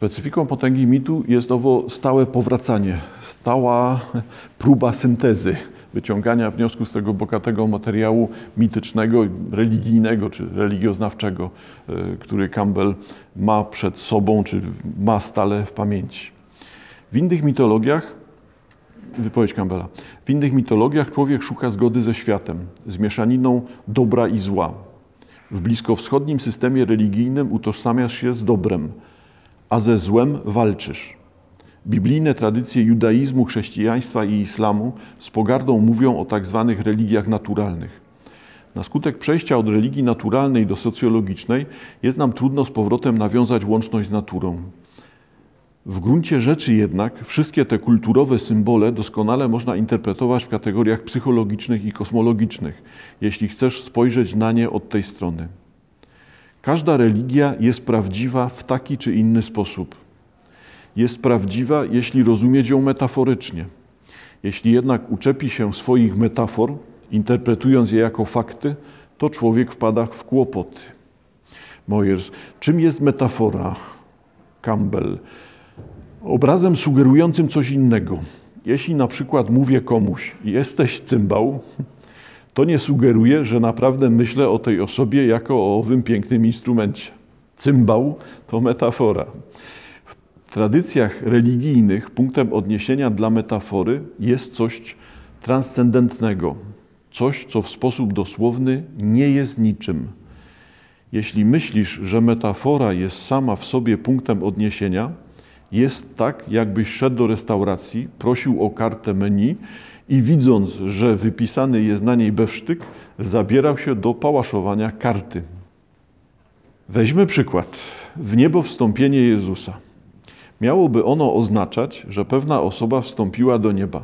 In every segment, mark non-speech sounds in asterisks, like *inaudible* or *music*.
Specyfiką potęgi mitu jest owo stałe powracanie, stała próba syntezy, wyciągania wniosku z tego bogatego materiału mitycznego, religijnego czy religioznawczego, e, który Campbell ma przed sobą, czy ma stale w pamięci. W innych mitologiach, wypowiedź Campbella, w innych mitologiach człowiek szuka zgody ze światem, z mieszaniną dobra i zła. W bliskowschodnim systemie religijnym utożsamiasz się z dobrem, a ze złem walczysz. Biblijne tradycje judaizmu, chrześcijaństwa i islamu z pogardą mówią o tak zwanych religiach naturalnych. Na skutek przejścia od religii naturalnej do socjologicznej jest nam trudno z powrotem nawiązać łączność z naturą. W gruncie rzeczy jednak wszystkie te kulturowe symbole doskonale można interpretować w kategoriach psychologicznych i kosmologicznych, jeśli chcesz spojrzeć na nie od tej strony. Każda religia jest prawdziwa w taki czy inny sposób. Jest prawdziwa, jeśli rozumieć ją metaforycznie. Jeśli jednak uczepi się swoich metafor, interpretując je jako fakty, to człowiek wpada w kłopoty. Moyers, czym jest metafora? Campbell. Obrazem sugerującym coś innego. Jeśli na przykład mówię komuś, jesteś cymbał, to nie sugeruje, że naprawdę myślę o tej osobie jako o owym pięknym instrumencie. Cymbał to metafora. W tradycjach religijnych punktem odniesienia dla metafory jest coś transcendentnego, coś, co w sposób dosłowny nie jest niczym. Jeśli myślisz, że metafora jest sama w sobie punktem odniesienia, jest tak, jakbyś szedł do restauracji, prosił o kartę menu i widząc, że wypisany jest na niej bewsztyk, zabierał się do pałaszowania karty. Weźmy przykład. W niebo wstąpienie Jezusa. Miałoby ono oznaczać, że pewna osoba wstąpiła do nieba.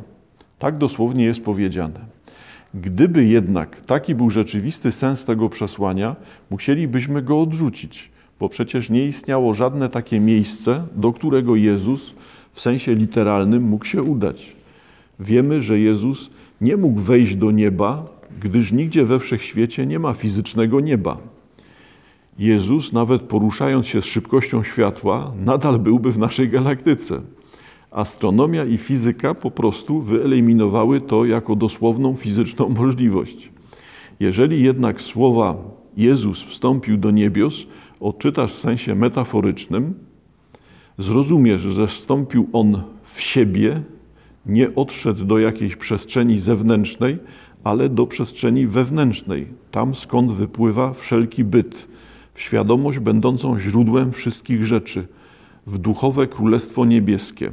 Tak dosłownie jest powiedziane. Gdyby jednak taki był rzeczywisty sens tego przesłania, musielibyśmy go odrzucić, bo przecież nie istniało żadne takie miejsce, do którego Jezus w sensie literalnym mógł się udać wiemy, że Jezus nie mógł wejść do nieba, gdyż nigdzie we wszechświecie nie ma fizycznego nieba. Jezus, nawet poruszając się z szybkością światła, nadal byłby w naszej galaktyce. Astronomia i fizyka po prostu wyeliminowały to jako dosłowną fizyczną *laughs* możliwość. Jeżeli jednak słowa Jezus wstąpił do niebios odczytasz w sensie metaforycznym, zrozumiesz, że wstąpił On w siebie, nie odszedł do jakiejś przestrzeni zewnętrznej, ale do przestrzeni wewnętrznej, tam skąd wypływa wszelki byt, w świadomość będącą źródłem wszystkich rzeczy, w duchowe Królestwo Niebieskie.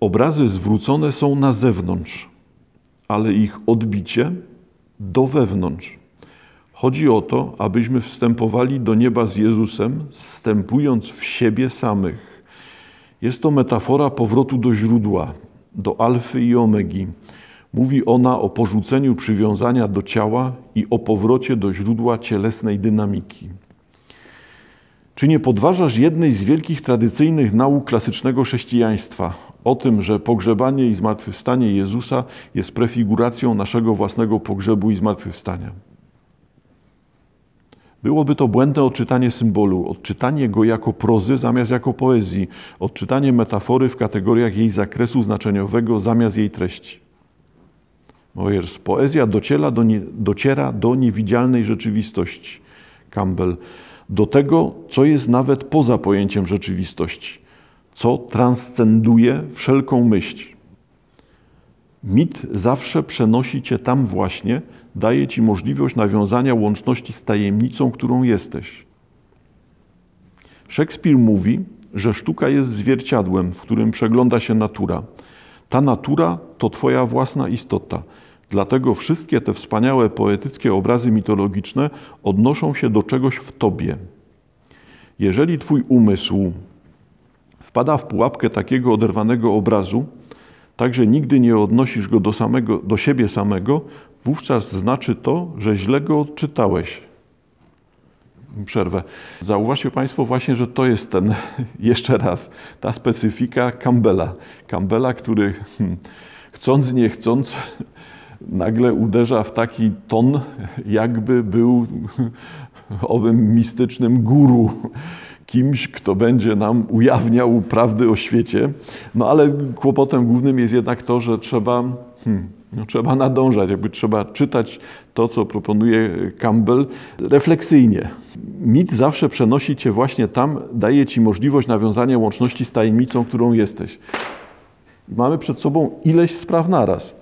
Obrazy zwrócone są na zewnątrz, ale ich odbicie do wewnątrz. Chodzi o to, abyśmy wstępowali do nieba z Jezusem, wstępując w siebie samych jest to metafora powrotu do źródła, do alfy i omegi. Mówi ona o porzuceniu przywiązania do ciała i o powrocie do źródła cielesnej dynamiki. Czy nie podważasz jednej z wielkich tradycyjnych nauk klasycznego chrześcijaństwa o tym, że pogrzebanie i zmartwychwstanie Jezusa jest prefiguracją naszego własnego pogrzebu i zmartwychwstania? Byłoby to błędne odczytanie symbolu, odczytanie go jako prozy zamiast jako poezji, odczytanie metafory w kategoriach jej zakresu znaczeniowego zamiast jej treści. Moyers, poezja dociera do, nie, dociera do niewidzialnej rzeczywistości. Campbell, do tego, co jest nawet poza pojęciem rzeczywistości, co transcenduje wszelką myśl. Mit zawsze przenosi cię tam właśnie, daje ci możliwość nawiązania łączności z tajemnicą, którą jesteś. Szekspir mówi, że sztuka jest zwierciadłem, w którym przegląda się natura. Ta natura to Twoja własna istota. Dlatego wszystkie te wspaniałe poetyckie obrazy mitologiczne odnoszą się do czegoś w Tobie. Jeżeli Twój umysł wpada w pułapkę takiego oderwanego obrazu, także nigdy nie odnosisz go do, samego, do siebie samego, wówczas znaczy to, że źle go odczytałeś. Przerwę. Zauważcie Państwo właśnie, że to jest ten, *laughs* jeszcze raz, ta specyfika Campbella. Campbella, który hmm, chcąc, nie chcąc, *laughs* nagle uderza w taki ton, jakby był *laughs* owym mistycznym guru, kimś, kto będzie nam ujawniał prawdy o świecie. No ale kłopotem głównym jest jednak to, że trzeba, hmm, no, trzeba nadążać, jakby trzeba czytać to, co proponuje Campbell, refleksyjnie. Mit zawsze przenosi cię właśnie tam, daje ci możliwość nawiązania łączności z tajemnicą, którą jesteś. Mamy przed sobą ileś spraw naraz.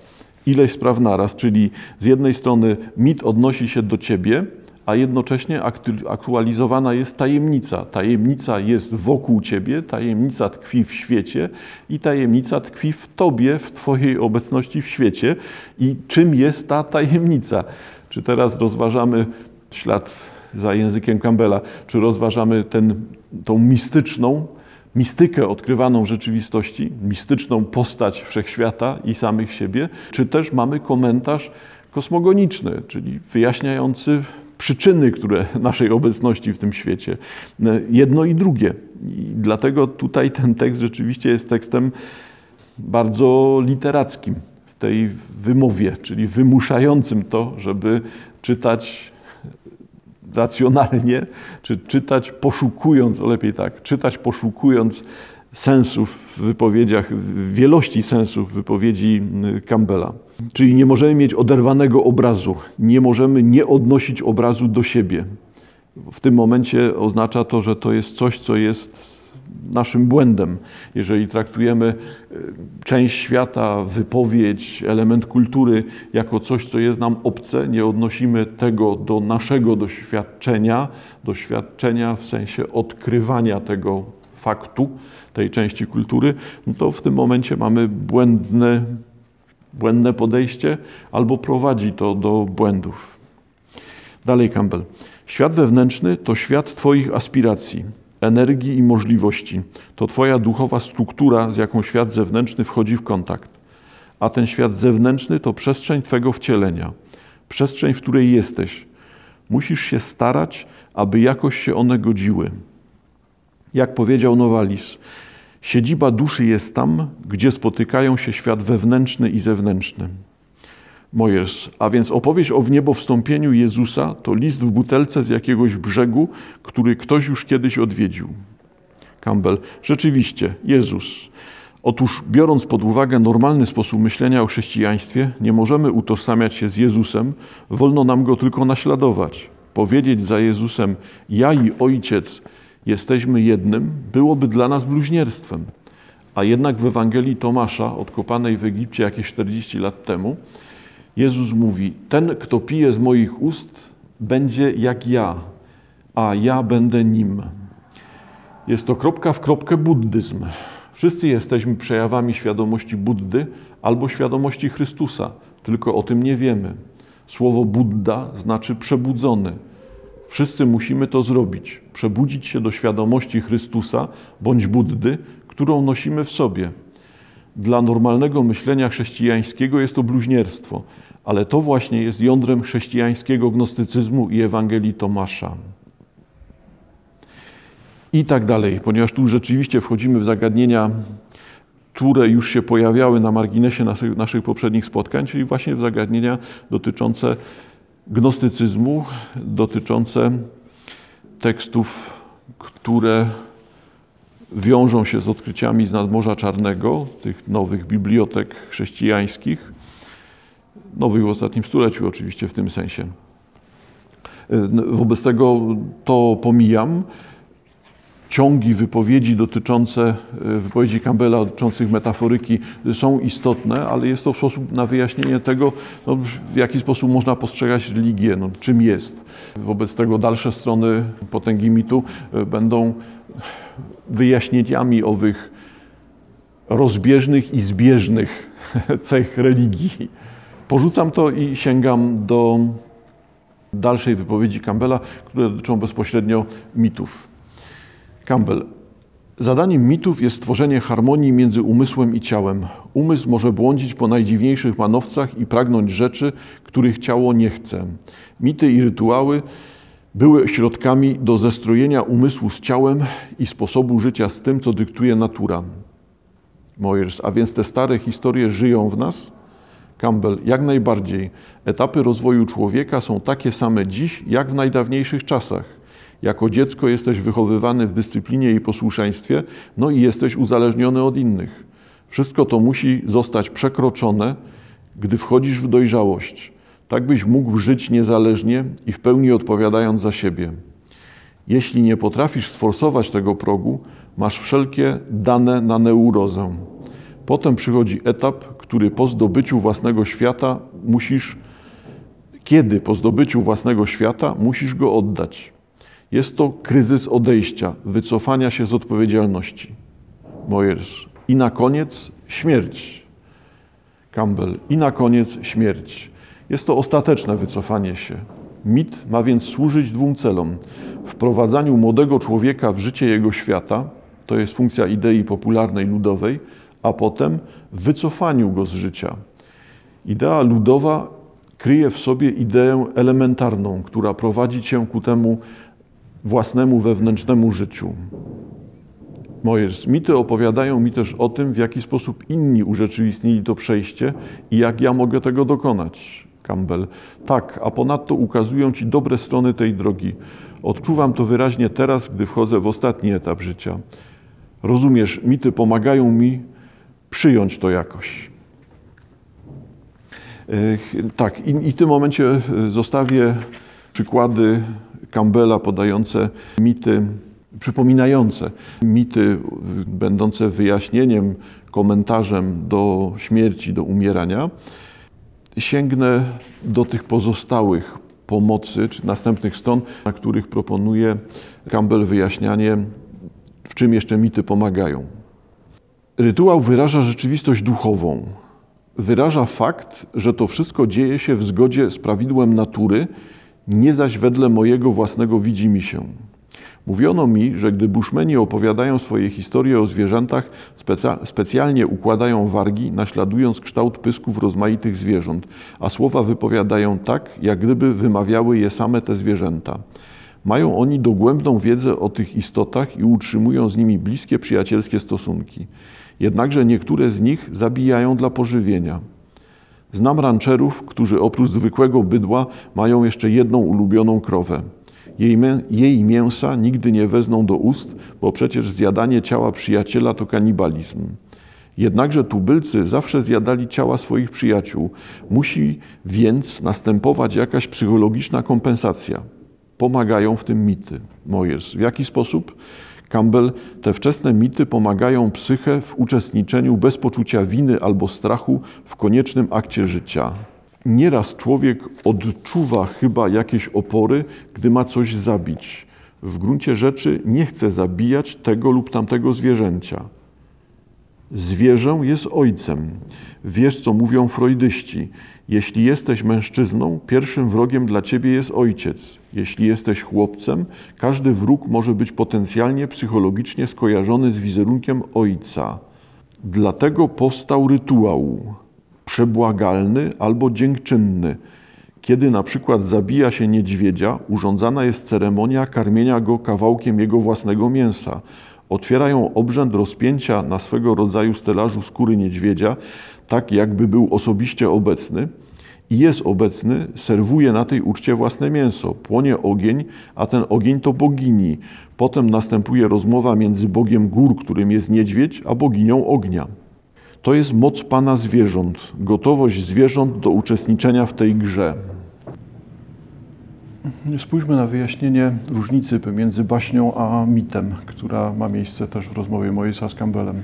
Ileś spraw naraz, czyli z jednej strony mit odnosi się do ciebie, a jednocześnie aktualizowana jest tajemnica. Tajemnica jest wokół ciebie, tajemnica tkwi w świecie i tajemnica tkwi w tobie, w twojej obecności w świecie. I czym jest ta tajemnica? Czy teraz rozważamy ślad za językiem Campbella, czy rozważamy ten, tą mistyczną, mistykę odkrywaną w rzeczywistości, mistyczną postać wszechświata i samych siebie, czy też mamy komentarz kosmogoniczny, czyli wyjaśniający przyczyny, które naszej obecności w tym świecie. Jedno i drugie. I dlatego tutaj ten tekst rzeczywiście jest tekstem bardzo literackim w tej wymowie, czyli wymuszającym to, żeby czytać racjonalnie, czy czytać poszukując, o lepiej tak, czytać poszukując sensów w wypowiedziach, wielości sensów wypowiedzi Campbella. Czyli nie możemy mieć oderwanego obrazu, nie możemy nie odnosić obrazu do siebie. W tym momencie oznacza to, że to jest coś, co jest naszym błędem. Jeżeli traktujemy e, część świata, wypowiedź, element kultury jako coś, co jest nam obce, nie odnosimy tego do naszego doświadczenia, doświadczenia w sensie odkrywania tego faktu, tej części kultury, no to w tym momencie mamy błędne błędne podejście albo prowadzi to do błędów. Dalej Campbell. Świat wewnętrzny to świat Twoich aspiracji, energii i możliwości. To Twoja duchowa struktura, z jaką świat zewnętrzny wchodzi w kontakt. A ten świat zewnętrzny to przestrzeń Twego wcielenia, przestrzeń, w której jesteś. Musisz się starać, aby jakoś się one godziły. Jak powiedział Nowalis, Siedziba duszy jest tam, gdzie spotykają się świat wewnętrzny i zewnętrzny. Mojesz, a więc opowieść o wniebowstąpieniu Jezusa to list w butelce z jakiegoś brzegu, który ktoś już kiedyś odwiedził. Campbell, rzeczywiście, Jezus. Otóż, biorąc pod uwagę normalny sposób myślenia o chrześcijaństwie, nie możemy utożsamiać się z Jezusem, wolno nam go tylko naśladować. Powiedzieć za Jezusem: Ja i Ojciec jesteśmy jednym, byłoby dla nas bluźnierstwem. A jednak w Ewangelii Tomasza, odkopanej w Egipcie jakieś 40 lat temu, Jezus mówi: Ten, kto pije z moich ust, będzie jak ja, a ja będę nim. Jest to kropka w kropkę buddyzm. Wszyscy jesteśmy przejawami świadomości Buddy albo świadomości Chrystusa, tylko o tym nie wiemy. Słowo Buddha znaczy przebudzony Wszyscy musimy to zrobić, przebudzić się do świadomości Chrystusa bądź Buddy, którą nosimy w sobie. Dla normalnego myślenia chrześcijańskiego jest to bluźnierstwo, ale to właśnie jest jądrem chrześcijańskiego gnostycyzmu i Ewangelii Tomasza. I tak dalej, ponieważ tu rzeczywiście wchodzimy w zagadnienia, które już się pojawiały na marginesie naszych, naszych poprzednich spotkań, czyli właśnie w zagadnienia dotyczące gnostycyzmu dotyczące tekstów, które wiążą się z odkryciami z nadmorza Czarnego, tych nowych bibliotek chrześcijańskich, nowych w ostatnim stuleciu oczywiście w tym sensie. Wobec tego to pomijam ciągi wypowiedzi dotyczące, e, wypowiedzi Campbella dotyczących metaforyki są istotne, ale jest to sposób na wyjaśnienie tego, no, w jaki sposób można postrzegać religię, no, czym jest. Wobec tego dalsze strony potęgi mitu e, będą wyjaśnieniami owych rozbieżnych i zbieżnych *laughs* cech religii. Porzucam to i sięgam do dalszej wypowiedzi Campbella, które dotyczą bezpośrednio mitów. Campbell. Zadaniem mitów jest stworzenie harmonii między umysłem i ciałem. Umysł może błądzić po najdziwniejszych manowcach i pragnąć rzeczy, których ciało nie chce. Mity i rytuały były środkami do zestrojenia umysłu z ciałem i sposobu życia z tym, co dyktuje natura. Moyers, a więc te stare historie żyją w nas? Campbell, jak najbardziej. Etapy rozwoju człowieka są takie same dziś, jak w najdawniejszych czasach. Jako dziecko jesteś wychowywany w dyscyplinie i posłuszeństwie, no i jesteś uzależniony od innych. Wszystko to musi zostać przekroczone, gdy wchodzisz w dojrzałość, tak byś mógł żyć niezależnie i w pełni odpowiadając za siebie. Jeśli nie potrafisz sforsować tego progu, masz wszelkie dane na neurozę. Potem przychodzi etap, który po zdobyciu własnego świata musisz, kiedy po zdobyciu własnego świata musisz go oddać. Jest to kryzys odejścia, wycofania się z odpowiedzialności. Moyers. I na koniec śmierć. Campbell. I na koniec śmierć. Jest to ostateczne wycofanie się. Mit ma więc służyć dwóm celom: wprowadzaniu młodego człowieka w życie jego świata, to jest funkcja idei popularnej ludowej, a potem wycofaniu go z życia. Idea ludowa kryje w sobie ideę elementarną, która prowadzi cię ku temu własnemu wewnętrznemu życiu. Moje mity opowiadają mi też o tym, w jaki sposób inni urzeczywistnili to przejście i jak ja mogę tego dokonać. Campbell. Tak, a ponadto ukazują ci dobre strony tej drogi. Odczuwam to wyraźnie teraz, gdy wchodzę w ostatni etap życia. Rozumiesz, mity pomagają mi przyjąć to jakoś. Tak, i, i w tym momencie e, zostawię przykłady Campbella podające mity, przypominające mity będące wyjaśnieniem, komentarzem do śmierci, do umierania. Sięgnę do tych pozostałych pomocy, czy następnych stron, na których proponuje Campbell wyjaśnianie, w czym jeszcze mity pomagają. Rytuał wyraża rzeczywistość duchową. Wyraża fakt, że to wszystko dzieje się w zgodzie z prawidłem natury, nie zaś wedle mojego własnego widzimy się. Mówiono mi, że gdy bushmeni opowiadają swoje historie o zwierzętach, specjalnie układają wargi, naśladując kształt pysków rozmaitych zwierząt, a słowa wypowiadają tak, jak gdyby wymawiały je same te zwierzęta. Mają oni dogłębną wiedzę o tych istotach i utrzymują z nimi bliskie, przyjacielskie stosunki. Jednakże niektóre z nich zabijają dla pożywienia. Znam rancherów, którzy oprócz zwykłego bydła mają jeszcze jedną ulubioną krowę. Jej, jej, mięsa nigdy nie wezmą do ust, bo przecież zjadanie ciała przyjaciela to kanibalizm. Jednakże tubylcy zawsze zjadali ciała swoich przyjaciół. Musi więc następować jakaś psychologiczna kompensacja. Pomagają w tym mity. Mojers. W jaki sposób? Campbell, te wczesne mity pomagają psyche w uczestniczeniu bez poczucia winy albo strachu w koniecznym akcie życia. Nieraz człowiek odczuwa chyba jakieś opory, gdy ma coś zabić. W gruncie rzeczy nie chce zabijać tego lub tamtego zwierzęcia. Zwierzę jest ojcem. Wiesz, co mówią freudyści. Jeśli jesteś mężczyzną, pierwszym wrogiem dla ciebie jest ojciec. Jeśli jesteś chłopcem, każdy wróg może być potencjalnie psychologicznie skojarzony z wizerunkiem ojca. Dlatego powstał rytuał przebłagalny albo dziękczynny. Kiedy na przykład zabija się niedźwiedzia, urządzana jest ceremonia karmienia go kawałkiem jego własnego mięsa. Otwierają obrzęd rozpięcia na swego rodzaju stelażu skóry niedźwiedzia, tak jakby był osobiście obecny i jest obecny, serwuje na tej uczcie własne mięso. Płonie ogień, a ten ogień to bogini. Potem następuje rozmowa między Bogiem gór, którym jest niedźwiedź, a boginią ognia. To jest moc Pana zwierząt, gotowość zwierząt do uczestniczenia w tej grze. Spójrzmy na wyjaśnienie różnicy pomiędzy baśnią a mitem, która ma miejsce też w rozmowie Mojesa z Campbellem.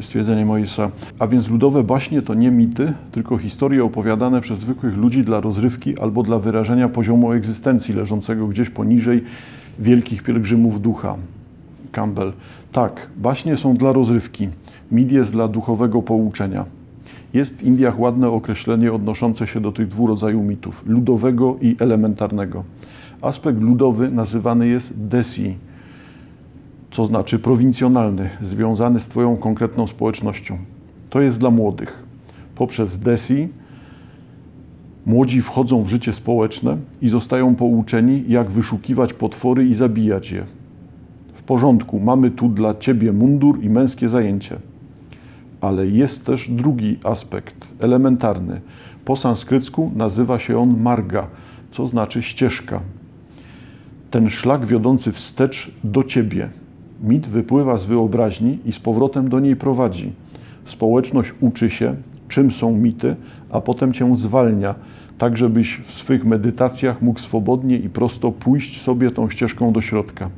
Stwierdzenie Mojesa. A więc ludowe baśnie to nie mity, tylko historie opowiadane przez zwykłych ludzi dla rozrywki albo dla wyrażenia poziomu egzystencji leżącego gdzieś poniżej wielkich pielgrzymów ducha. Campbell. Tak, baśnie są dla rozrywki Mit jest dla duchowego pouczenia. Jest w Indiach ładne określenie odnoszące się do tych dwóch rodzajów mitów ludowego i elementarnego. Aspekt ludowy nazywany jest desi, co znaczy prowincjonalny, związany z Twoją konkretną społecznością. To jest dla młodych. Poprzez desi młodzi wchodzą w życie społeczne i zostają pouczeni, jak wyszukiwać potwory i zabijać je. W porządku, mamy tu dla Ciebie mundur i męskie zajęcie ale jest też drugi aspekt, elementarny. Po sanskrycku nazywa się on marga, co znaczy ścieżka. ten szlak wiodący wstecz do ciebie. Mit wypływa z wyobraźni i z powrotem do niej prowadzi. Społeczność uczy się, czym są mity, a potem cię zwalnia, tak żebyś w swych medytacjach mógł swobodnie i prosto pójść sobie tą ścieżką do środka.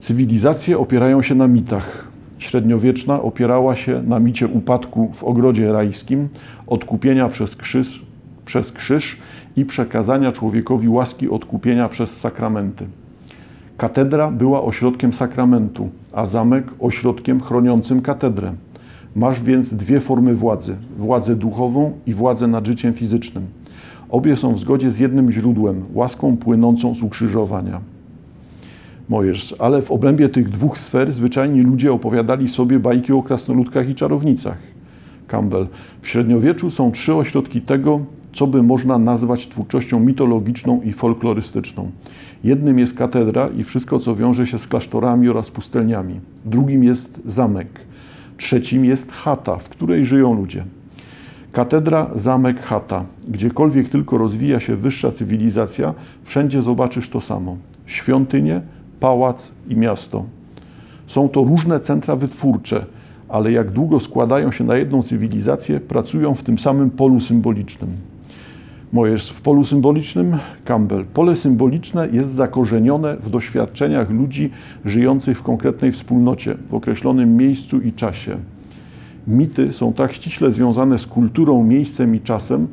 Cywilizacje opierają się na mitach. Średniowieczna opierała się na micie upadku w ogrodzie rajskim, odkupienia przez krzyż, przez krzyż i przekazania człowiekowi łaski odkupienia przez sakramenty. Katedra była ośrodkiem sakramentu, a zamek ośrodkiem chroniącym katedrę. Masz więc dwie formy władzy: władzę duchową i władzę nad życiem fizycznym. Obie są w zgodzie z jednym źródłem łaską płynącą z ukrzyżowania. Mojers, ale w obrębie tych dwóch sfer zwyczajni ludzie opowiadali sobie bajki o krasnoludkach i czarownicach. Campbell. W średniowieczu są trzy ośrodki tego, co by można nazwać twórczością mitologiczną i folklorystyczną. Jednym jest katedra i wszystko, co wiąże się z klasztorami oraz pustelniami. Drugim jest zamek. Trzecim jest chata, w której żyją ludzie. Katedra, zamek, chata. Gdziekolwiek tylko rozwija się wyższa cywilizacja, wszędzie zobaczysz to samo. Świątynie, pałac i miasto. Są to różne centra wytwórcze, ale jak długo składają się na jedną cywilizację, pracują w tym samym polu symbolicznym. Mojesz w polu symbolicznym Campbell. Pole symboliczne jest zakorzenione w doświadczeniach ludzi żyjących w konkretnej wspólnocie, w określonym miejscu i czasie. Mity są tak ściśle związane z kulturą, miejscem i czasem,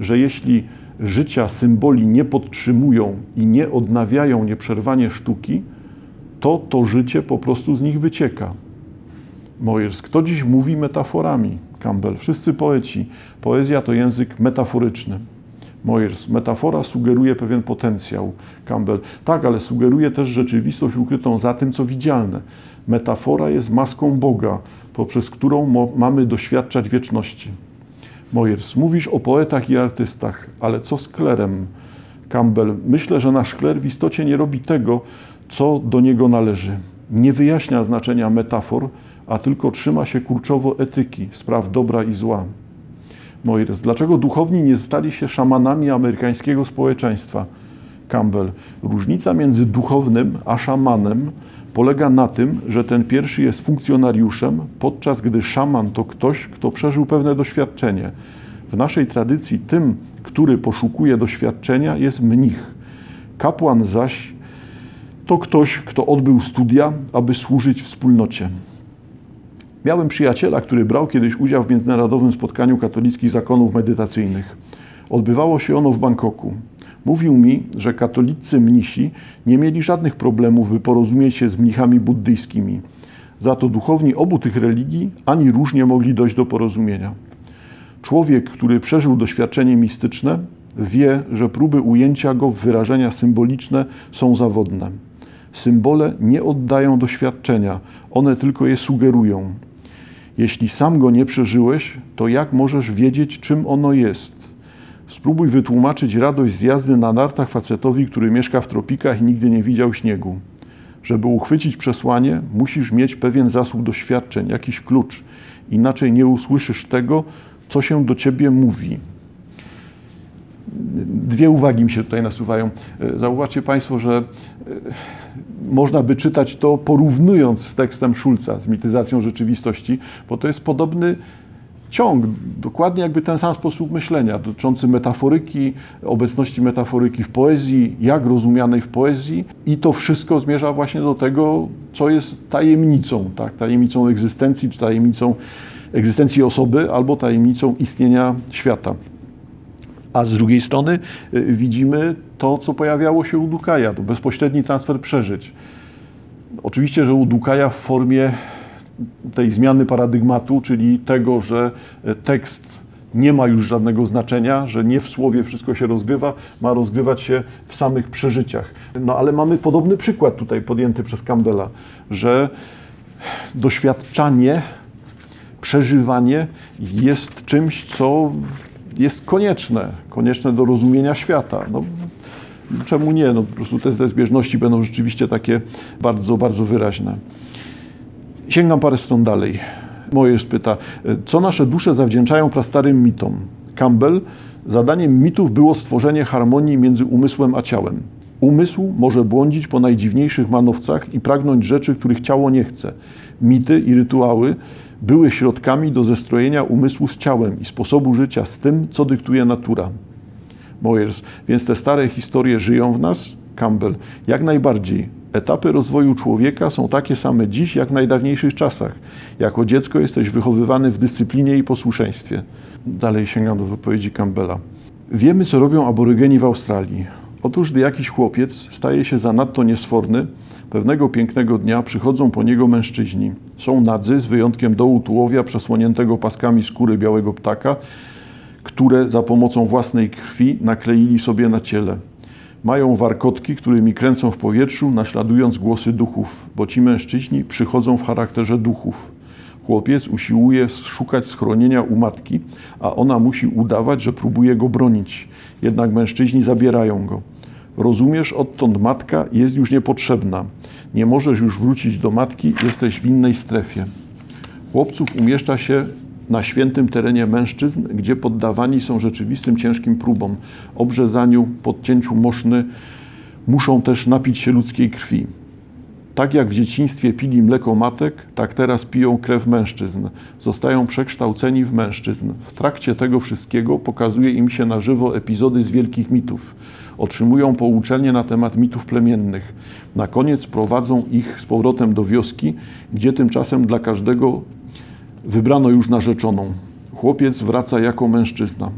że jeśli życia symboli nie podtrzymują i nie odnawiają nieprzerwanie sztuki, to to życie po prostu z nich wycieka. Mojers, kto dziś mówi metaforami? Campbell. Wszyscy poeci. Poezja to język metaforyczny. Mojers. Metafora sugeruje pewien potencjał. Campbell. Tak, ale sugeruje też rzeczywistość ukrytą za tym, co widzialne. Metafora jest maską Boga, poprzez którą mamy doświadczać wieczności. Mojers. Mówisz o poetach i artystach, ale co z klerem? Campbell. Myślę, że nasz kler w istocie nie robi tego, co do niego należy. Nie wyjaśnia znaczenia metafor, a tylko trzyma się kurczowo etyki, spraw dobra i zła. Moires. Dlaczego duchowni nie stali się szamanami amerykańskiego społeczeństwa? Campbell. Różnica między duchownym a szamanem polega na tym, że ten pierwszy jest funkcjonariuszem, podczas gdy szaman to ktoś, kto przeżył pewne doświadczenie. W naszej tradycji tym, który poszukuje doświadczenia, jest mnich. Kapłan zaś to ktoś, kto odbył studia, aby służyć wspólnocie. Miałem przyjaciela, który brał kiedyś udział w międzynarodowym spotkaniu katolickich zakonów medytacyjnych. Odbywało się ono w Bangkoku. Mówił mi, że katolicy mnisi nie mieli żadnych problemów, by porozumieć się z mnichami buddyjskimi. Za to duchowni obu tych religii ani różnie mogli dojść do porozumienia. Człowiek, który przeżył doświadczenie mistyczne, wie, że próby ujęcia go w wyrażenia symboliczne są zawodne. Symbole nie oddają doświadczenia, one tylko je sugerują. Jeśli sam go nie przeżyłeś, to jak możesz wiedzieć, czym ono jest? Spróbuj wytłumaczyć radość z jazdy na nartach facetowi, który mieszka w tropikach i nigdy nie widział śniegu. Żeby uchwycić przesłanie, musisz mieć pewien zasób doświadczeń, jakiś klucz. Inaczej nie usłyszysz tego, co się do ciebie mówi. Dwie uwagi mi się tutaj nasuwają. Zauważcie Państwo, że można by czytać to porównując z tekstem Schulza, z mityzacją rzeczywistości, bo to jest podobny ciąg, dokładnie jakby ten sam sposób myślenia, dotyczący metaforyki, obecności metaforyki w poezji, jak rozumianej w poezji i to wszystko zmierza właśnie do tego, co jest tajemnicą, tak? tajemnicą egzystencji, czy tajemnicą egzystencji osoby, albo tajemnicą istnienia świata. A z drugiej strony y, widzimy to, co pojawiało się u Dukaja, to bezpośredni transfer przeżyć. Oczywiście, że u Dukaja w formie tej zmiany paradygmatu, czyli tego, że e, tekst nie ma już żadnego znaczenia, że nie w słowie wszystko się rozgrywa, ma rozgrywać się w samych przeżyciach. No ale mamy podobny przykład tutaj podjęty przez Campbella, że doświadczanie, przeżywanie jest czymś, co jest konieczne, konieczne do rozumienia świata. No, czemu nie? No, po prostu te, te zbieżności będą rzeczywiście takie bardzo, bardzo wyraźne. Sięgam parę stron dalej. Moje pyta, co nasze dusze zawdzięczają prastarym mitom? Campbell, zadaniem mitów było stworzenie harmonii między umysłem a ciałem. Umysł może błądzić po najdziwniejszych manowcach i pragnąć rzeczy, których ciało nie chce. Mity i rytuały były środkami do zestrojenia umysłu z ciałem i sposobu życia z tym, co dyktuje natura. Moyers. Więc te stare historie żyją w nas? Campbell. Jak najbardziej. Etapy rozwoju człowieka są takie same dziś, jak w najdawniejszych czasach. Jako dziecko jesteś wychowywany w dyscyplinie i posłuszeństwie. Dalej sięgam do wypowiedzi Campbella. Wiemy, co robią aborygeni w Australii. Otóż, gdy jakiś chłopiec staje się zanadto niesforny, pewnego pięknego dnia przychodzą po niego mężczyźni. Są nadzy, z wyjątkiem dołu tułowia przesłoniętego paskami skóry białego ptaka, które za pomocą własnej krwi nakleili sobie na ciele. Mają warkotki, którymi kręcą w powietrzu, naśladując głosy duchów, bo ci mężczyźni przychodzą w charakterze duchów. Chłopiec usiłuje szukać schronienia u matki, a ona musi udawać, że próbuje go bronić. Jednak mężczyźni zabierają go. Rozumiesz, odtąd matka jest już niepotrzebna. Nie możesz już wrócić do matki, jesteś w innej strefie. Chłopców umieszcza się na świętym terenie mężczyzn, gdzie poddawani są rzeczywistym ciężkim próbom, obrzezaniu, podcięciu moszny, muszą też napić się ludzkiej krwi. Tak jak w dzieciństwie pili mleko matek, tak teraz piją krew mężczyzn. Zostają przekształceni w mężczyzn. W trakcie tego wszystkiego pokazuje im się na żywo epizody z wielkich mitów. Otrzymują pouczenie na temat mitów plemiennych. Na koniec prowadzą ich z powrotem do wioski, gdzie tymczasem dla każdego wybrano już narzeczoną. Chłopiec wraca jako mężczyzna.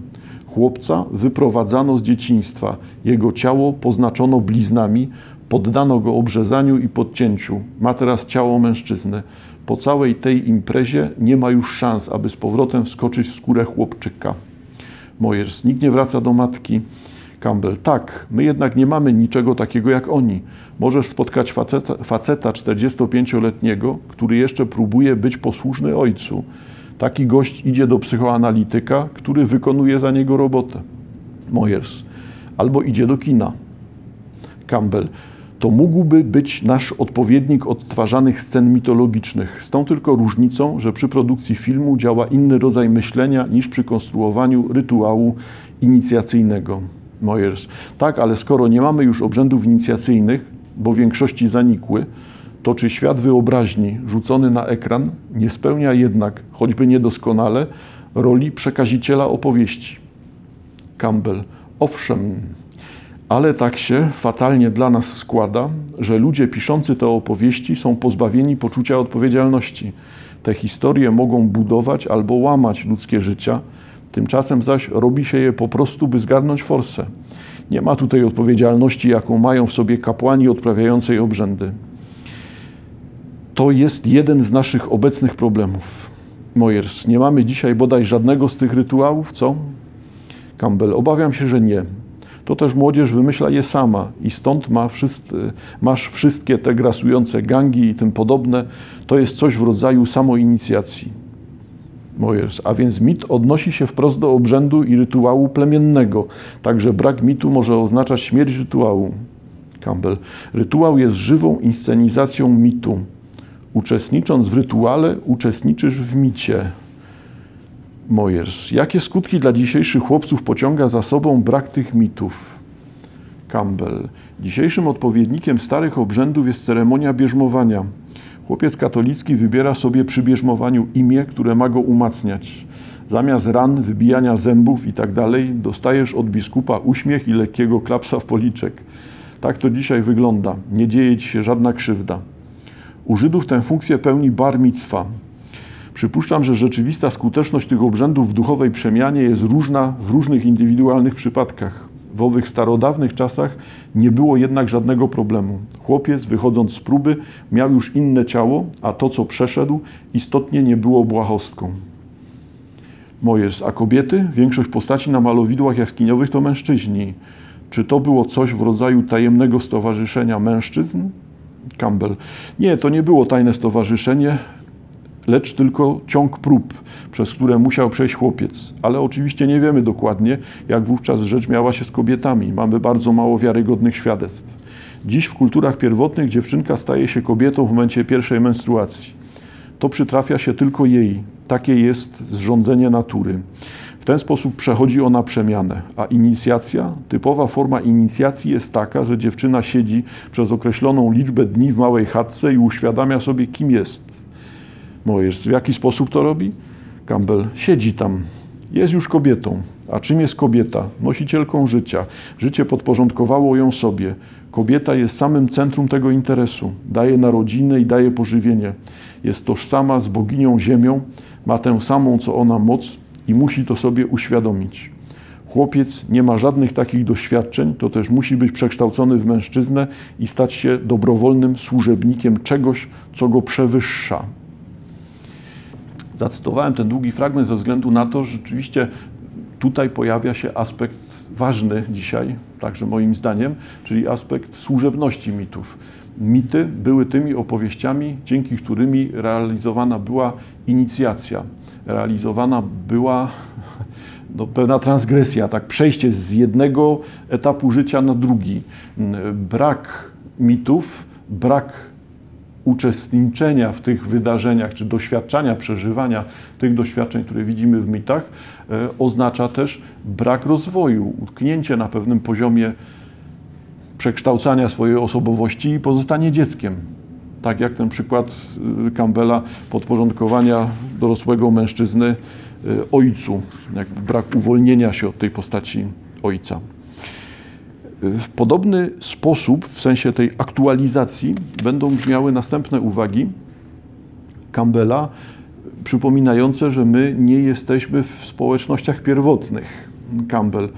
Chłopca wyprowadzano z dzieciństwa. Jego ciało poznaczono bliznami, poddano go obrzezaniu i podcięciu. Ma teraz ciało mężczyzny. Po całej tej imprezie nie ma już szans, aby z powrotem wskoczyć w skórę chłopczyka. Mojers, nikt nie wraca do matki. Campbell, tak, my jednak nie mamy niczego takiego jak oni. Możesz spotkać faceta, faceta 45-letniego, który jeszcze próbuje być posłuszny ojcu. Taki gość idzie do psychoanalityka, który wykonuje za niego robotę. Mojers. Albo idzie do kina. Campbell. To mógłby być nasz odpowiednik odtwarzanych scen mitologicznych, z tą tylko różnicą, że przy produkcji filmu działa inny rodzaj myślenia niż przy konstruowaniu rytuału inicjacyjnego. Moyers. Tak, ale skoro nie mamy już obrzędów inicjacyjnych, bo większości zanikły, to czy świat wyobraźni rzucony na ekran nie spełnia jednak, choćby niedoskonale, roli przekaziciela opowieści? Campbell. Owszem, ale tak się fatalnie dla nas składa, że ludzie piszący te opowieści są pozbawieni poczucia odpowiedzialności. Te historie mogą budować albo łamać ludzkie życia, tymczasem zaś robi się je po prostu, by zgarnąć forsę. Nie ma tutaj odpowiedzialności, jaką mają w sobie kapłani odprawiającej obrzędy. To jest jeden z naszych obecnych problemów. Mojers, nie mamy dzisiaj bodaj żadnego z tych rytuałów, co? Campbell, obawiam się, że nie. To też młodzież wymyśla je sama i stąd ma wszyscy, masz wszystkie te grasujące gangi i tym podobne. To jest coś w rodzaju samoinicjacji. Mojers. A więc mit odnosi się wprost do obrzędu i rytuału plemiennego. Także brak mitu może oznaczać śmierć rytuału. Campbell. Rytuał jest żywą inscenizacją mitu. Uczestnicząc w rytuale, uczestniczysz w micie. Mojers. Jakie skutki dla dzisiejszych chłopców pociąga za sobą brak tych mitów? Campbell. Dzisiejszym odpowiednikiem starych obrzędów jest ceremonia bierzmowania. Chłopiec katolicki wybiera sobie przy bierzmowaniu imię, które ma go umacniać. Zamiast ran, wybijania zębów i tak dalej, dostajesz od biskupa uśmiech i lekkiego klapsa w policzek. Tak to dzisiaj wygląda. Nie dzieje ci się żadna krzywda. U Żydów tę funkcję pełni bar mitzwa. Przypuszczam, że rzeczywista skuteczność tych obrzędów w duchowej przemianie jest różna w różnych indywidualnych przypadkach. W owych starodawnych czasach nie było jednak żadnego problemu. Chłopiec, wychodząc z próby, miał już inne ciało, a to, co przeszedł, istotnie nie było błahostką. Mojers, a kobiety? Większość postaci na malowidłach jaskiniowych to mężczyźni. Czy to było coś w rodzaju tajemnego stowarzyszenia mężczyzn? Campbell. Nie, to nie było tajne stowarzyszenie, lecz tylko ciąg prób, przez które musiał przejść chłopiec. Ale oczywiście nie wiemy dokładnie, jak wówczas rzecz miała się z kobietami. Mamy bardzo mało wiarygodnych świadectw. Dziś w kulturach pierwotnych dziewczynka staje się kobietą w momencie pierwszej menstruacji. To przytrafia się tylko jej. Takie jest zrządzenie natury. W ten sposób przechodzi ona przemianę. A inicjacja, typowa forma inicjacji jest taka, że dziewczyna siedzi przez określoną liczbę dni w małej chatce i uświadamia sobie, kim jest. Mojesz, w jaki sposób to robi? Campbell siedzi tam, jest już kobietą. A czym jest kobieta? Nosicielką życia. Życie podporządkowało ją sobie. Kobieta jest samym centrum tego interesu. Daje narodzinę i daje pożywienie. Jest tożsama z boginią ziemią, ma tę samą co ona moc i musi to sobie uświadomić. Chłopiec nie ma żadnych takich doświadczeń, to też musi być przekształcony w mężczyznę i stać się dobrowolnym służebnikiem czegoś, co go przewyższa. Zacytowałem ten długi fragment ze względu na to, że rzeczywiście tutaj pojawia się aspekt ważny dzisiaj, także moim zdaniem, czyli aspekt służebności mitów. Mity były tymi opowieściami, dzięki którymi realizowana była inicjacja, realizowana była *laughs* no, pewna transgresja, tak przejście z jednego etapu życia na drugi. Brak mitów, brak uczestniczenia w tych wydarzeniach, czy doświadczania, przeżywania tych doświadczeń, które widzimy w mitach, e, oznacza też brak rozwoju, utknięcie na pewnym poziomie przekształcania swojej osobowości i pozostanie dzieckiem. Tak jak ten przykład e, Campbella podporządkowania dorosłego mężczyzny e, ojcu, jak brak uwolnienia się od tej postaci ojca. W podobny sposób, w sensie tej aktualizacji, będą brzmiały następne uwagi Campbella, przypominające, że my nie jesteśmy w społecznościach pierwotnych. Campbell.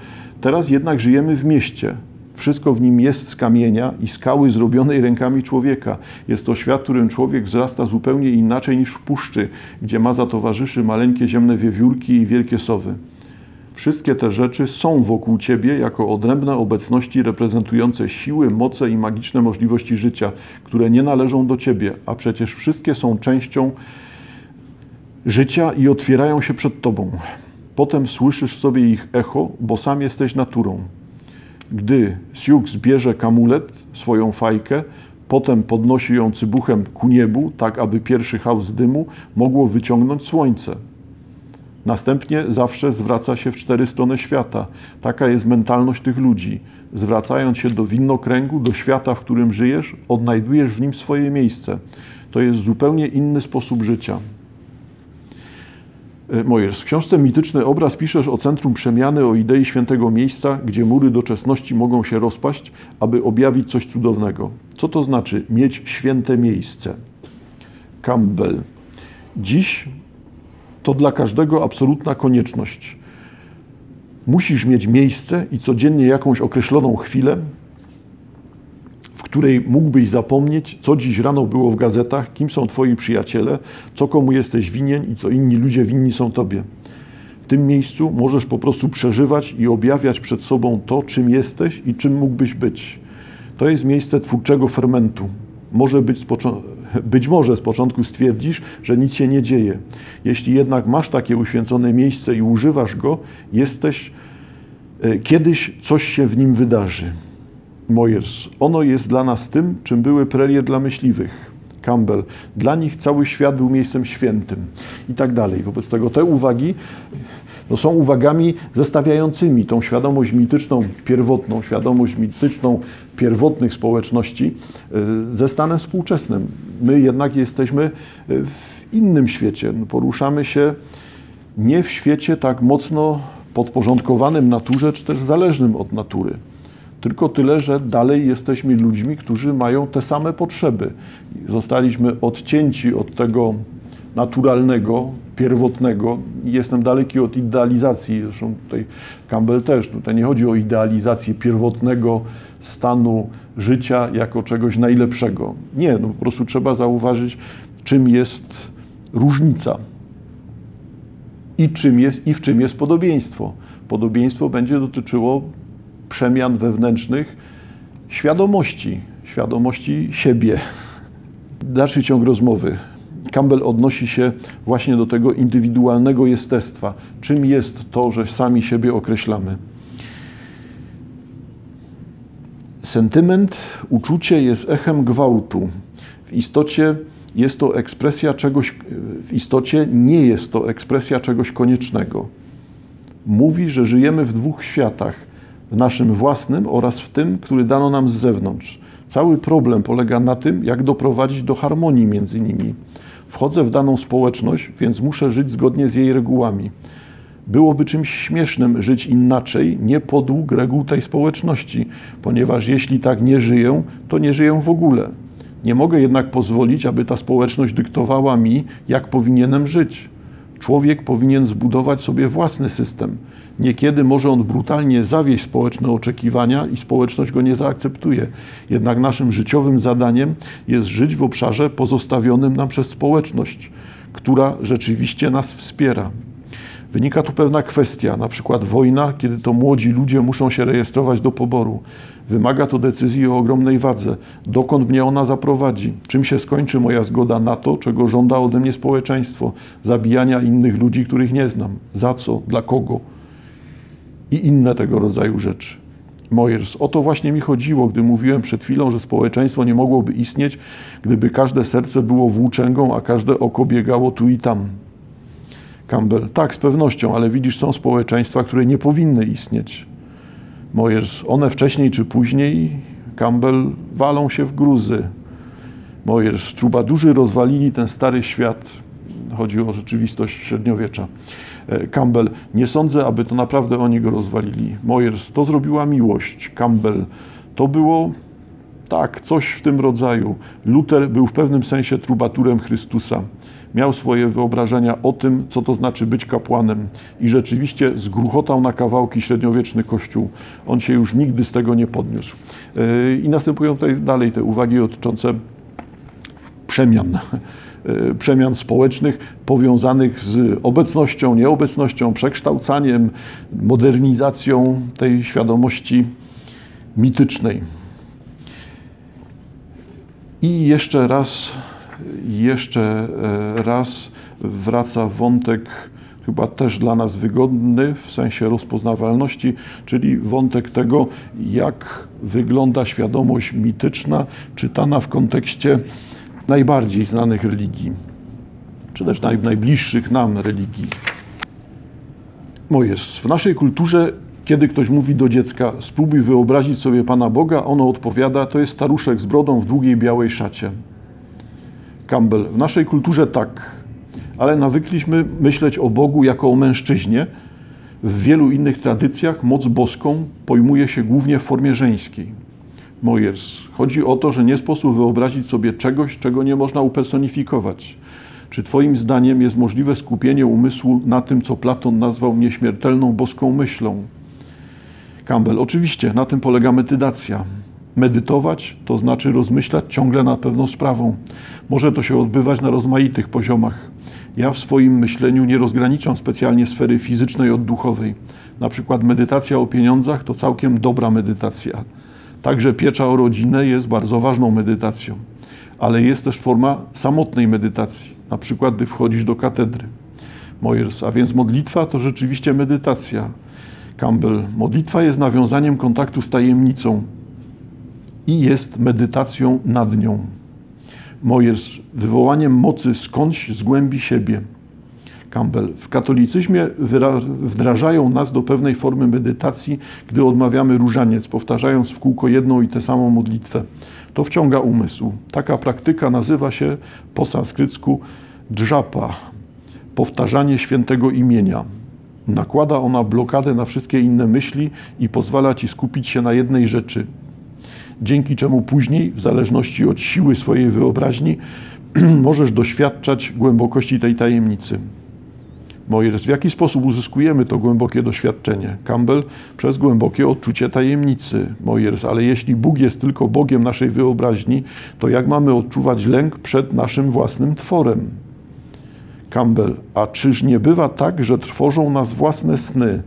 Teraz jednak żyjemy w mieście. Wszystko w nim jest z kamienia i skały zrobionej rękami człowieka. Jest to świat, w którym człowiek wzrasta zupełnie inaczej niż w puszczy, gdzie ma za towarzyszy maleńkie ziemne wiewiórki i wielkie sowy. Wszystkie te rzeczy są wokół Ciebie jako odrębne obecności reprezentujące siły, moce i magiczne możliwości życia, które nie należą do Ciebie, a przecież wszystkie są częścią życia i otwierają się przed Tobą. Potem słyszysz sobie ich echo, bo sam jesteś naturą. Gdy Siuk zbierze kamulet, swoją fajkę, potem podnosi ją cybuchem ku niebu, tak aby pierwszy chaos dymu mogło wyciągnąć słońce. Następnie zawsze zwraca się w cztery strony świata. Taka jest mentalność tych ludzi. Zwracając się do winnokręgu, do świata, w którym żyjesz, odnajdujesz w nim swoje miejsce. To jest zupełnie inny sposób życia. E, Mojers, w książce Mityczny obraz piszesz o centrum przemiany, o idei świętego miejsca, gdzie mury doczesności mogą się rozpaść, aby objawić coś cudownego. Co to znaczy mieć święte miejsce? Campbell. Dziś to dla każdego absolutna konieczność. Musisz mieć miejsce i codziennie jakąś określoną chwilę, w której mógłbyś zapomnieć, co dziś rano było w gazetach, kim są Twoi przyjaciele, co komu jesteś winien i co inni ludzie winni są Tobie. W tym miejscu możesz po prostu przeżywać i objawiać przed sobą to, czym jesteś i czym mógłbyś być. To jest miejsce twórczego fermentu. Może być być może z początku stwierdzisz, że nic się nie dzieje. Jeśli jednak masz takie uświęcone miejsce i używasz go, jesteś, e, kiedyś coś się w nim wydarzy. Mojers, ono jest dla nas tym, czym były prerie dla myśliwych. Campbell, dla nich cały świat był miejscem świętym i tak dalej. Wobec tego te uwagi no, są uwagami zestawiającymi tą świadomość mityczną, pierwotną, świadomość mityczną pierwotnych społeczności e, ze stanem współczesnym. My jednak jesteśmy e, w innym świecie. No, poruszamy się nie w świecie tak mocno podporządkowanym naturze, czy też zależnym od natury. Tylko tyle, że dalej jesteśmy ludźmi, którzy mają te same potrzeby. Zostaliśmy odcięci od tego naturalnego, pierwotnego. Jestem daleki od idealizacji, zresztą tutaj Campbell też, tutaj nie chodzi o idealizację pierwotnego stanu życia jako czegoś najlepszego. Nie, no po prostu trzeba zauważyć, czym jest różnica i, czym jest, i w czym jest podobieństwo. Podobieństwo będzie dotyczyło przemian wewnętrznych świadomości, świadomości siebie. Dalszy ciąg rozmowy. Campbell odnosi się właśnie do tego indywidualnego jestestwa. Czym jest to, że sami siebie określamy? Sentyment, uczucie jest echem gwałtu. W istocie jest to ekspresja czegoś, w istocie nie jest to ekspresja czegoś koniecznego. Mówi, że żyjemy w dwóch światach: w naszym własnym oraz w tym, który dano nam z zewnątrz. Cały problem polega na tym, jak doprowadzić do harmonii między nimi. Wchodzę w daną społeczność, więc muszę żyć zgodnie z jej regułami. Byłoby czymś śmiesznym żyć inaczej, nie podług reguł tej społeczności, ponieważ jeśli tak nie żyję, to nie żyję w ogóle. Nie mogę jednak pozwolić, aby ta społeczność dyktowała mi, jak powinienem żyć. Człowiek powinien zbudować sobie własny system. Niekiedy może on brutalnie zawieść społeczne oczekiwania i społeczność go nie zaakceptuje. Jednak naszym życiowym zadaniem jest żyć w obszarze pozostawionym nam przez społeczność, która rzeczywiście nas wspiera. Wynika tu pewna kwestia, na przykład wojna, kiedy to młodzi ludzie muszą się rejestrować do poboru. Wymaga to decyzji o ogromnej wadze. Dokąd mnie ona zaprowadzi? Czym się skończy moja zgoda na to, czego żąda ode mnie społeczeństwo? Zabijania innych ludzi, których nie znam. Za co? Dla kogo? I inne tego rodzaju rzeczy. Mojers, o to właśnie mi chodziło, gdy mówiłem przed chwilą, że społeczeństwo nie mogłoby istnieć, gdyby każde serce było włóczęgą, a każde oko biegało tu i tam. Campbell, tak, z pewnością, ale widzisz, są społeczeństwa, które nie powinny istnieć. Mojers, one wcześniej czy później, Campbell, walą się w gruzy. Mojers, trubadurzy rozwalili ten stary świat. Chodzi o rzeczywistość średniowiecza. E, Campbell, nie sądzę, aby to naprawdę oni go rozwalili. Mojers, to zrobiła miłość. Campbell, to było tak, coś w tym rodzaju. Luther był w pewnym sensie trubaturem Chrystusa miał swoje wyobrażenia o tym, co to znaczy być kapłanem i rzeczywiście zgruchotał na kawałki średniowieczny kościół. On się już nigdy z tego nie podniósł. E, I następują tutaj dalej te uwagi dotyczące przemian przemian społecznych powiązanych z obecnością, nieobecnością, przekształcaniem, modernizacją tej świadomości mitycznej. I jeszcze raz jeszcze e, raz wraca wątek chyba też dla nas wygodny w sensie rozpoznawalności, czyli wątek tego, jak wygląda świadomość mityczna, czytana w kontekście najbardziej znanych religii, czy też naj, najbliższych nam religii. Mojers, w naszej kulturze, kiedy ktoś mówi do dziecka, spróbuj wyobrazić sobie Pana Boga, ono odpowiada, to jest staruszek z brodą w długiej białej szacie. Campbell. W naszej kulturze tak, ale nawykliśmy myśleć o Bogu jako o mężczyźnie. W wielu innych tradycjach moc boską pojmuje się głównie w formie żeńskiej. Mojers. Chodzi o to, że nie sposób wyobrazić sobie czegoś, czego nie można upersonifikować. Czy Twoim zdaniem jest możliwe skupienie umysłu na tym, co Platon nazwał nieśmiertelną boską myślą? Campbell. Oczywiście, na tym polega medytacja. Medytować to znaczy rozmyślać ciągle nad pewną sprawą. Może to się odbywać na rozmaitych poziomach. Ja w swoim myśleniu nie rozgraniczam specjalnie sfery fizycznej od duchowej. Na przykład medytacja o pieniądzach to całkiem dobra medytacja. Także piecza o rodzinę jest bardzo ważną medytacją. Ale jest też forma samotnej medytacji, na przykład gdy wchodzisz do katedry. Mojers, a więc modlitwa to rzeczywiście medytacja. Campbell, modlitwa jest nawiązaniem kontaktu z tajemnicą, i jest medytacją nad nią. Mojers, wywołaniem mocy skądś z głębi siebie. Campbell. W katolicyzmie wdrażają nas do pewnej formy medytacji, gdy odmawiamy różaniec, powtarzając w kółko jedną i tę samą modlitwę. To wciąga umysł. Taka praktyka nazywa się po sanskrycku dżapa, powtarzanie świętego imienia. Nakłada ona blokadę na wszystkie inne myśli i pozwala ci skupić się na jednej rzeczy dzięki czemu później, w zależności od siły swojej wyobraźni, *clears throat* możesz doświadczać głębokości tej tajemnicy. Mojers, w jaki sposób uzyskujemy to głębokie doświadczenie? Campbell, przez głębokie odczucie tajemnicy. Mojers, ale jeśli Bóg jest tylko Bogiem naszej wyobraźni, to jak mamy odczuwać lęk przed naszym własnym tworem? Campbell, a czyż nie bywa tak, że trwożą nas własne sny?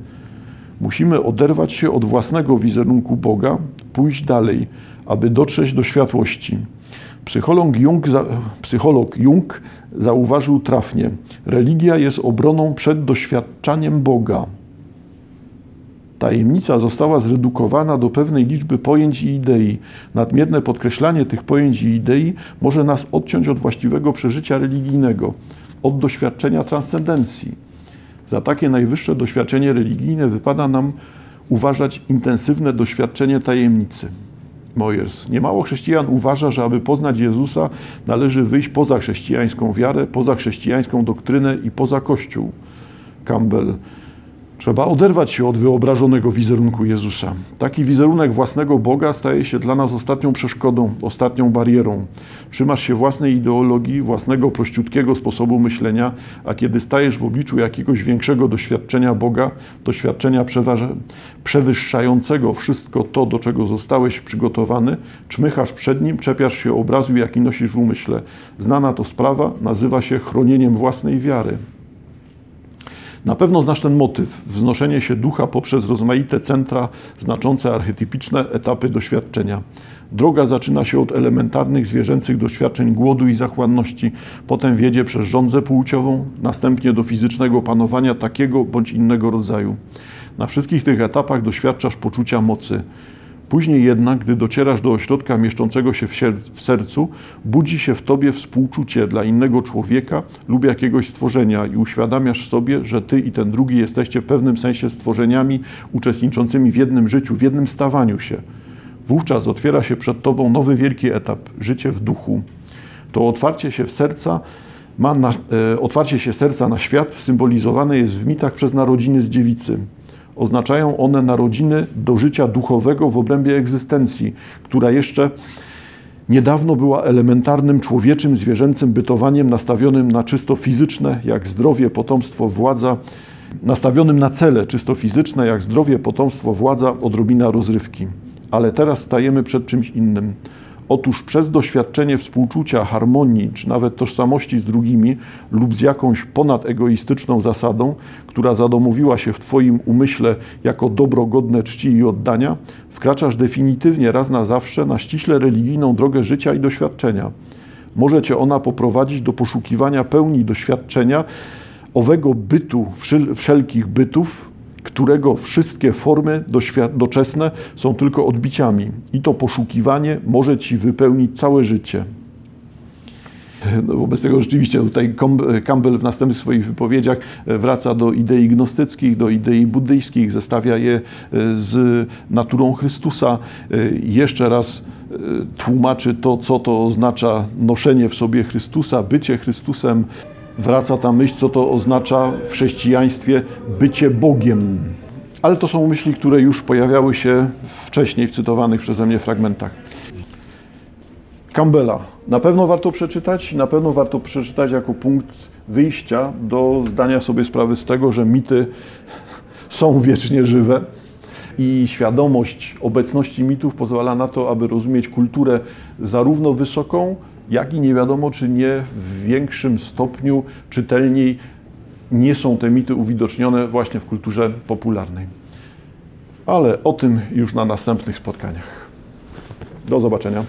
Musimy oderwać się od własnego wizerunku Boga, pójść dalej, aby dotrzeć do światłości. Psycholog Jung, psycholog Jung zauważył trafnie: religia jest obroną przed doświadczaniem Boga. Tajemnica została zredukowana do pewnej liczby pojęć i idei. Nadmierne podkreślanie tych pojęć i idei może nas odciąć od właściwego przeżycia religijnego, od doświadczenia transcendencji. Za takie najwyższe doświadczenie religijne wypada nam uważać intensywne doświadczenie tajemnicy. Mojers. Niemało chrześcijan uważa, że aby poznać Jezusa, należy wyjść poza chrześcijańską wiarę, poza chrześcijańską doktrynę i poza Kościół. Campbell. Trzeba oderwać się od wyobrażonego wizerunku Jezusa. Taki wizerunek własnego Boga staje się dla nas ostatnią przeszkodą, ostatnią barierą. Trzymasz się własnej ideologii, własnego prościutkiego sposobu myślenia, a kiedy stajesz w obliczu jakiegoś większego doświadczenia Boga, doświadczenia przewyższającego wszystko to, do czego zostałeś przygotowany, czmychasz przed nim, czepiasz się obrazu, jaki nosisz w umyśle. Znana to sprawa nazywa się chronieniem własnej wiary. Na pewno znasz ten motyw, wznoszenie się ducha poprzez rozmaite centra znaczące archetypiczne etapy doświadczenia. Droga zaczyna się od elementarnych zwierzęcych doświadczeń głodu i zachłanności, potem wiedzie przez rządzę płciową, następnie do fizycznego panowania takiego bądź innego rodzaju. Na wszystkich tych etapach doświadczasz poczucia mocy. Później jednak, gdy docierasz do ośrodka mieszczącego się w sercu, budzi się w tobie współczucie dla innego człowieka lub jakiegoś stworzenia i uświadamiasz sobie, że ty i ten drugi jesteście w pewnym sensie stworzeniami uczestniczącymi w jednym życiu, w jednym stawaniu się. Wówczas otwiera się przed tobą nowy wielki etap życie w duchu. To otwarcie się w serca ma na, e, otwarcie się serca na świat symbolizowane jest w mitach przez narodziny z dziewicy. Oznaczają one narodziny do życia duchowego w obrębie egzystencji, która jeszcze niedawno była elementarnym człowieczym, zwierzęcym bytowaniem nastawionym na czysto fizyczne, jak zdrowie, potomstwo, władza, nastawionym na cele czysto fizyczne, jak zdrowie, potomstwo, władza, odrobina rozrywki. Ale teraz stajemy przed czymś innym. Otóż przez doświadczenie współczucia, harmonii, czy nawet tożsamości z drugimi lub z jakąś ponadegoistyczną zasadą, która zadomowiła się w Twoim umyśle jako dobro godne czci i oddania, wkraczasz definitywnie raz na zawsze na ściśle religijną drogę życia i doświadczenia. Może Cię ona poprowadzić do poszukiwania pełni doświadczenia owego bytu, wszelkich bytów, którego wszystkie formy doczesne są tylko odbiciami. I to poszukiwanie może ci wypełnić całe życie. No, wobec tego rzeczywiście tutaj Campbell w następnych swoich wypowiedziach e, wraca do idei gnostyckich, do idei buddyjskich, zestawia je e, z naturą Chrystusa. E, jeszcze raz tłumaczy to, co to oznacza noszenie w sobie Chrystusa, bycie Chrystusem wraca ta myśl, co to oznacza w chrześcijaństwie bycie Bogiem. Ale to są myśli, które już pojawiały się wcześniej w cytowanych przeze mnie fragmentach. Campbella. Na pewno warto przeczytać, na pewno warto przeczytać jako punkt wyjścia do zdania sobie sprawy z tego, że mity *laughs* są wiecznie żywe i świadomość obecności mitów pozwala na to, aby rozumieć kulturę zarówno wysoką, jak i nie wiadomo, czy nie w większym stopniu czytelniej nie są te mity uwidocznione właśnie w kulturze popularnej. Ale o tym już na następnych spotkaniach. Do zobaczenia.